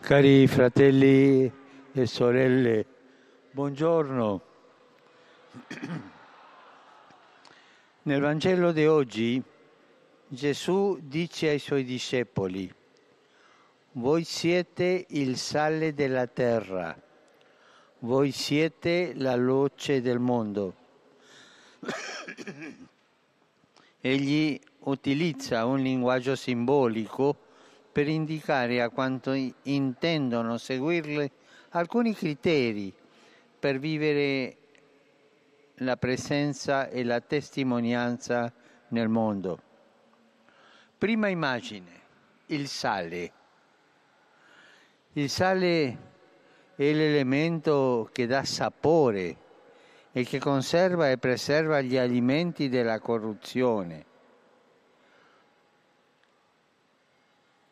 Cari fratelli e sorelle, buongiorno. Nel Vangelo di oggi Gesù dice ai suoi discepoli, voi siete il sale della terra, voi siete la luce del mondo. Egli utilizza un linguaggio simbolico per indicare a quanto intendono seguirle alcuni criteri per vivere la presenza e la testimonianza nel mondo. Prima immagine, il sale. Il sale è l'elemento che dà sapore e che conserva e preserva gli alimenti della corruzione.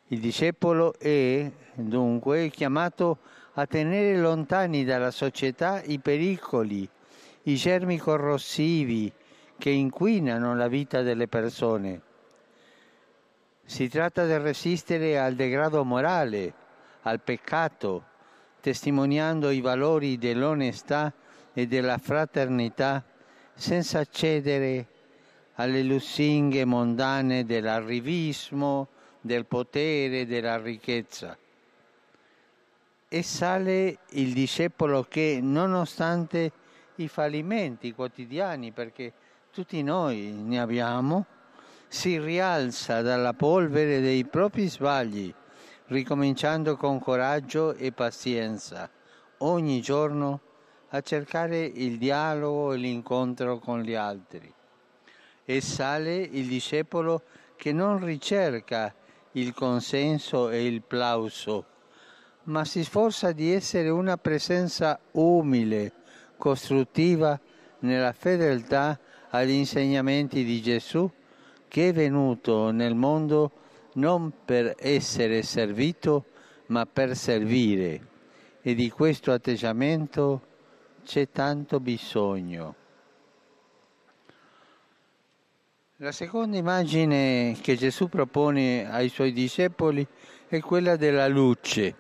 Il discepolo è dunque chiamato a tenere lontani dalla società i pericoli, i germi corrosivi che inquinano la vita delle persone. Si tratta di resistere al degrado morale, al peccato, testimoniando i valori dell'onestà e della fraternità senza cedere alle lusinghe mondane dell'arrivismo, del potere, della ricchezza. E sale il discepolo che, nonostante i fallimenti quotidiani, perché tutti noi ne abbiamo, si rialza dalla polvere dei propri sbagli, ricominciando con coraggio e pazienza ogni giorno a cercare il dialogo e l'incontro con gli altri. E sale il discepolo che non ricerca il consenso e il plauso, ma si sforza di essere una presenza umile, costruttiva nella fedeltà agli insegnamenti di Gesù che è venuto nel mondo non per essere servito, ma per servire. E di questo atteggiamento c'è tanto bisogno. La seconda immagine che Gesù propone ai suoi discepoli è quella della luce.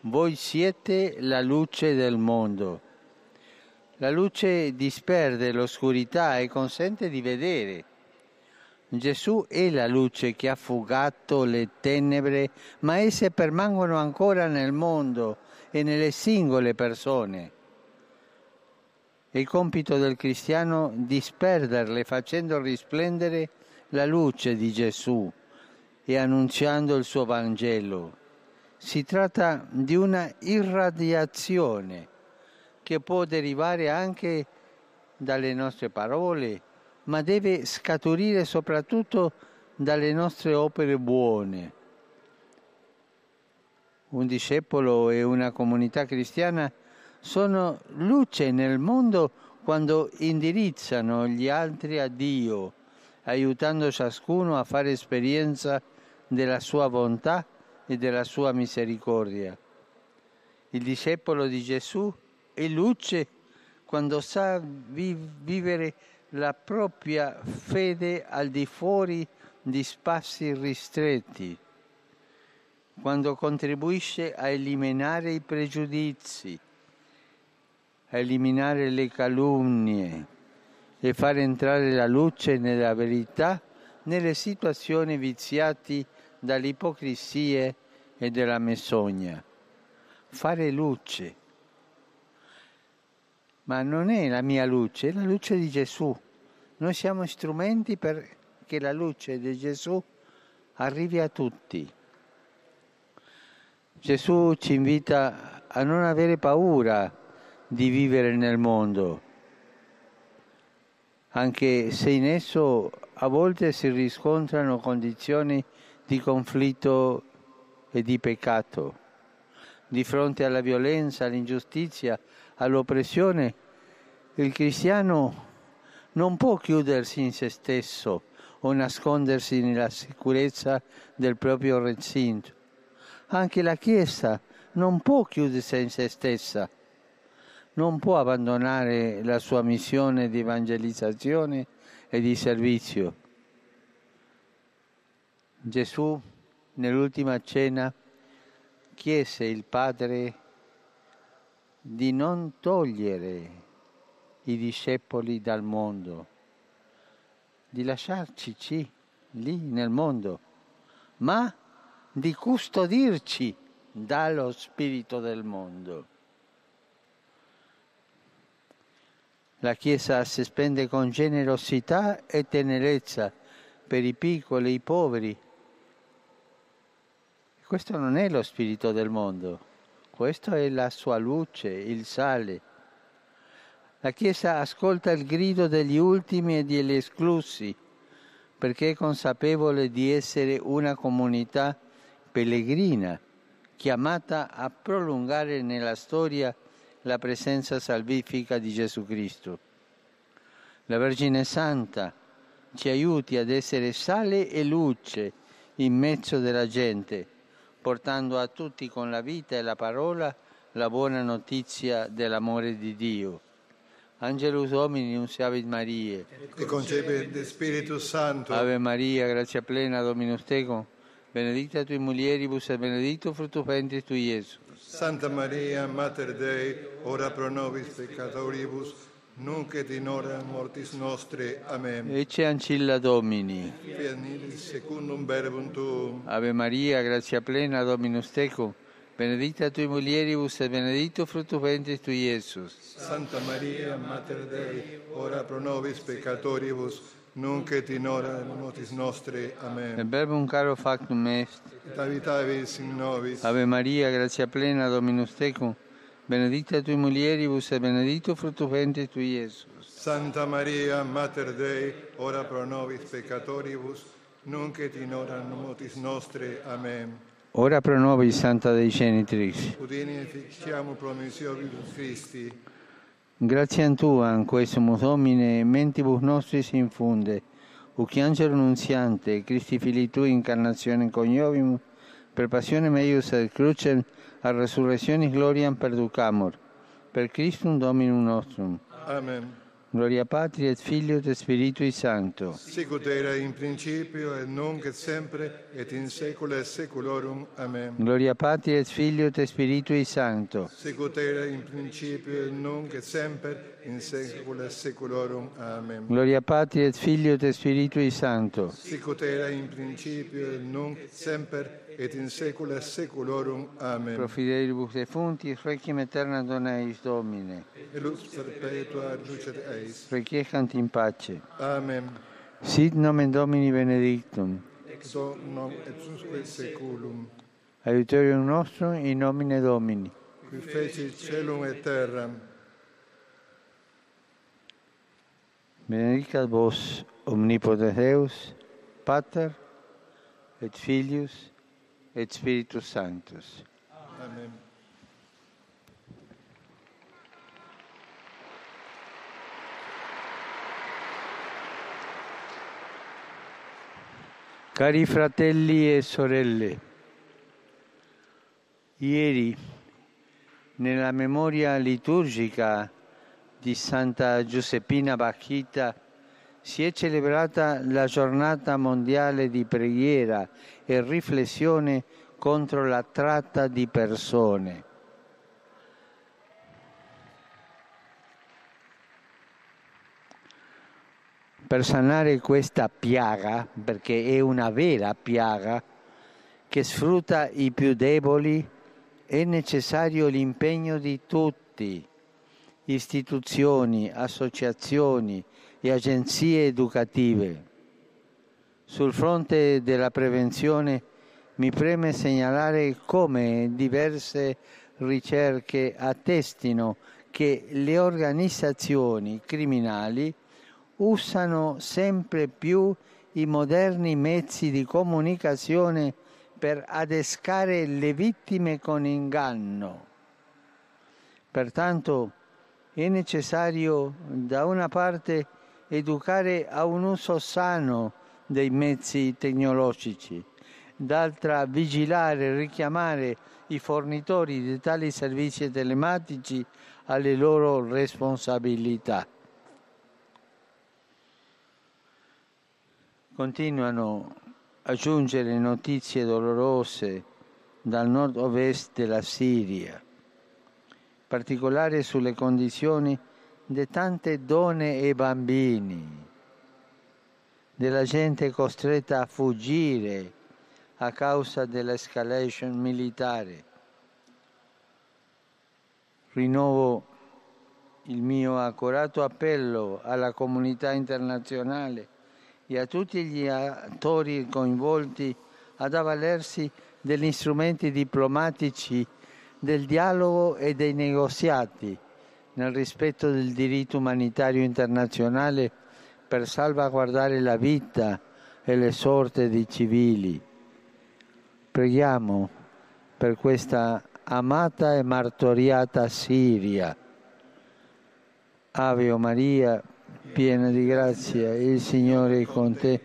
Voi siete la luce del mondo. La luce disperde l'oscurità e consente di vedere. Gesù è la luce che ha fugato le tenebre, ma esse permangono ancora nel mondo e nelle singole persone. È il compito del cristiano disperderle facendo risplendere la luce di Gesù e annunziando il suo Vangelo. Si tratta di una irradiazione che può derivare anche dalle nostre parole, ma deve scaturire soprattutto dalle nostre opere buone. Un discepolo e una comunità cristiana sono luce nel mondo quando indirizzano gli altri a Dio, aiutando ciascuno a fare esperienza della sua bontà e della sua misericordia. Il discepolo di Gesù è luce quando sa vivere la propria fede al di fuori di spazi ristretti, quando contribuisce a eliminare i pregiudizi, eliminare le calunnie e far entrare la luce nella verità nelle situazioni viziate dalle ipocrisie e dalla menzogna. Fare luce. Ma non è la mia luce, è la luce di Gesù. Noi siamo strumenti perché la luce di Gesù arrivi a tutti. Gesù ci invita a non avere paura di vivere nel mondo, anche se in esso a volte si riscontrano condizioni di conflitto e di peccato. Di fronte alla violenza, all'ingiustizia, all'oppressione, il cristiano non può chiudersi in se stesso o nascondersi nella sicurezza del proprio recinto. Anche la Chiesa non può chiudersi in se stessa non può abbandonare la sua missione di evangelizzazione e di servizio. Gesù nell'ultima cena chiese il Padre di non togliere i discepoli dal mondo, di lasciarci lì nel mondo, ma di custodirci dallo spirito del mondo. La Chiesa si spende con generosità e tenerezza per i piccoli, i poveri. Questo non è lo spirito del mondo, questo è la sua luce, il sale. La Chiesa ascolta il grido degli ultimi e degli esclusi, perché è consapevole di essere una comunità pellegrina, chiamata a prolungare nella storia la presenza salvifica di Gesù Cristo. La Vergine Santa ci aiuti ad essere sale e luce in mezzo della gente, portando a tutti con la vita e la parola la buona notizia dell'amore di Dio. Angelus Domini, unciavit Maria. E concepit Spiritus Santo. Ave Maria, grazia plena, Dominus tecum, benedicta tui mulieribus e benedictus fructus ventris tui, Iesus. Santa Maria, Mater Dei, ora pro nobis peccatoribus, nunc et in hora mortis nostre. Amen. Ecce ancilla Domini. Fiat nihil secundum verbum tuum. Ave Maria, grazia plena, Dominus tecum, benedicta tui mulieribus e benedictus fructus ventris tui, Iesus. Santa Maria, Mater Dei, ora pro nobis peccatoribus, nunc et in hora mortis nostre. Amen. verbum caro factum est. Et habitavit in nobis. Ave Maria, grazia plena, Dominus tecum, benedicta tui mulieribus e benedictus fructus ventris tui, Iesus. Santa Maria, Mater Dei, ora pro nobis peccatoribus, nunc et in hora mortis nostre. Amen. Ora pro nobis Santa Dei Genitrix. Promissionibus Christi. Gratiam Tuam, quesumus Domine, mentibus nostris infunde, uc angelo nunziante, Christi Filii Tui incarnazione coniovimus, per passione meius et crucem, a resurrectionis gloriam perducamur, per Christum Dominum nostrum. Amen. Gloria Patri et Filio et Spiritui Sancto. Sicut era in principio et nunc et sempre et in saecula saeculorum. Amen. Gloria Patri et Filio et Spiritui Sancto. Sicut era in principio et nunc et semper in saecula saeculorum. Amen. Gloria Patri et Filio et Spiritui Sancto. Sicut era in principio et nunc et semper et in saecula saeculorum. Amen. Pro fidelibus defunctis requiem aeterna dona eis Domine. Et lux perpetua ducet eis. Requiescant in pace. Amen. Sit nomen Domini benedictum. Ex hoc nom et usque saeculum. Aiuterium nostrum in nomine Domini. Qui feci celum et terram. Benedicat vos omnipotens Deus, Pater et Filius et Spiritus Sanctus. Amen. Cari fratelli e sorelle, ieri nella memoria liturgica di Santa Giuseppina Bacchita si è celebrata la giornata mondiale di preghiera e riflessione contro la tratta di persone. Per sanare questa piaga, perché è una vera piaga che sfrutta i più deboli, è necessario l'impegno di tutti, istituzioni, associazioni e agenzie educative. Sul fronte della prevenzione mi preme segnalare come diverse ricerche attestino che le organizzazioni criminali usano sempre più i moderni mezzi di comunicazione per adescare le vittime con inganno. Pertanto è necessario da una parte educare a un uso sano dei mezzi tecnologici, d'altra vigilare e richiamare i fornitori di tali servizi telematici alle loro responsabilità. Continuano a giungere notizie dolorose dal nord-ovest della Siria, particolare sulle condizioni di tante donne e bambini, della gente costretta a fuggire a causa dell'escalation militare. Rinnovo il mio accorato appello alla comunità internazionale e a tutti gli attori coinvolti ad avvalersi degli strumenti diplomatici del dialogo e dei negoziati nel rispetto del diritto umanitario internazionale per salvaguardare la vita e le sorte dei civili. Preghiamo per questa amata e martoriata Siria. Ave Maria, piena di grazia, il Signore è con te.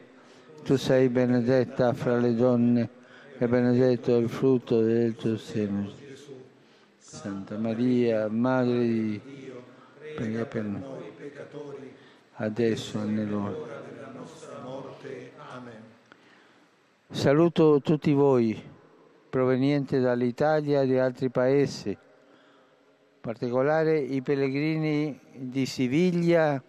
Tu sei benedetta fra le donne e benedetto il frutto del tuo seno. Santa Maria, Madre di Dio, prega per noi peccatori, adesso e nell'ora della nostra morte. Amen. Saluto tutti voi, provenienti dall'Italia e di altri paesi, in particolare i pellegrini di Siviglia,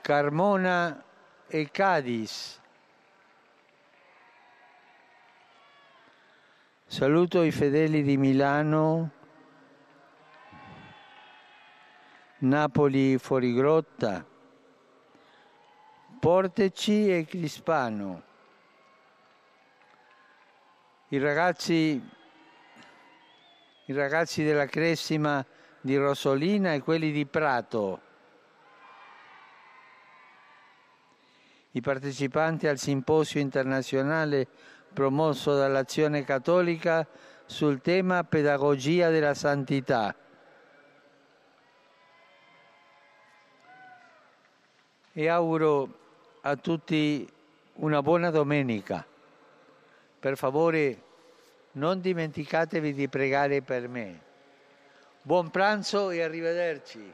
Carmona e Cadiz. Saluto i fedeli di Milano, Napoli Fuorigrotta, Porteci e Crispano. I ragazzi, I ragazzi della Cressima di Rosolina e quelli di Prato. I partecipanti al simposio internazionale promosso dall'Azione Cattolica sul tema Pedagogia della Santità. E auguro a tutti una buona domenica. Per favore non dimenticatevi di pregare per me. Buon pranzo e arrivederci.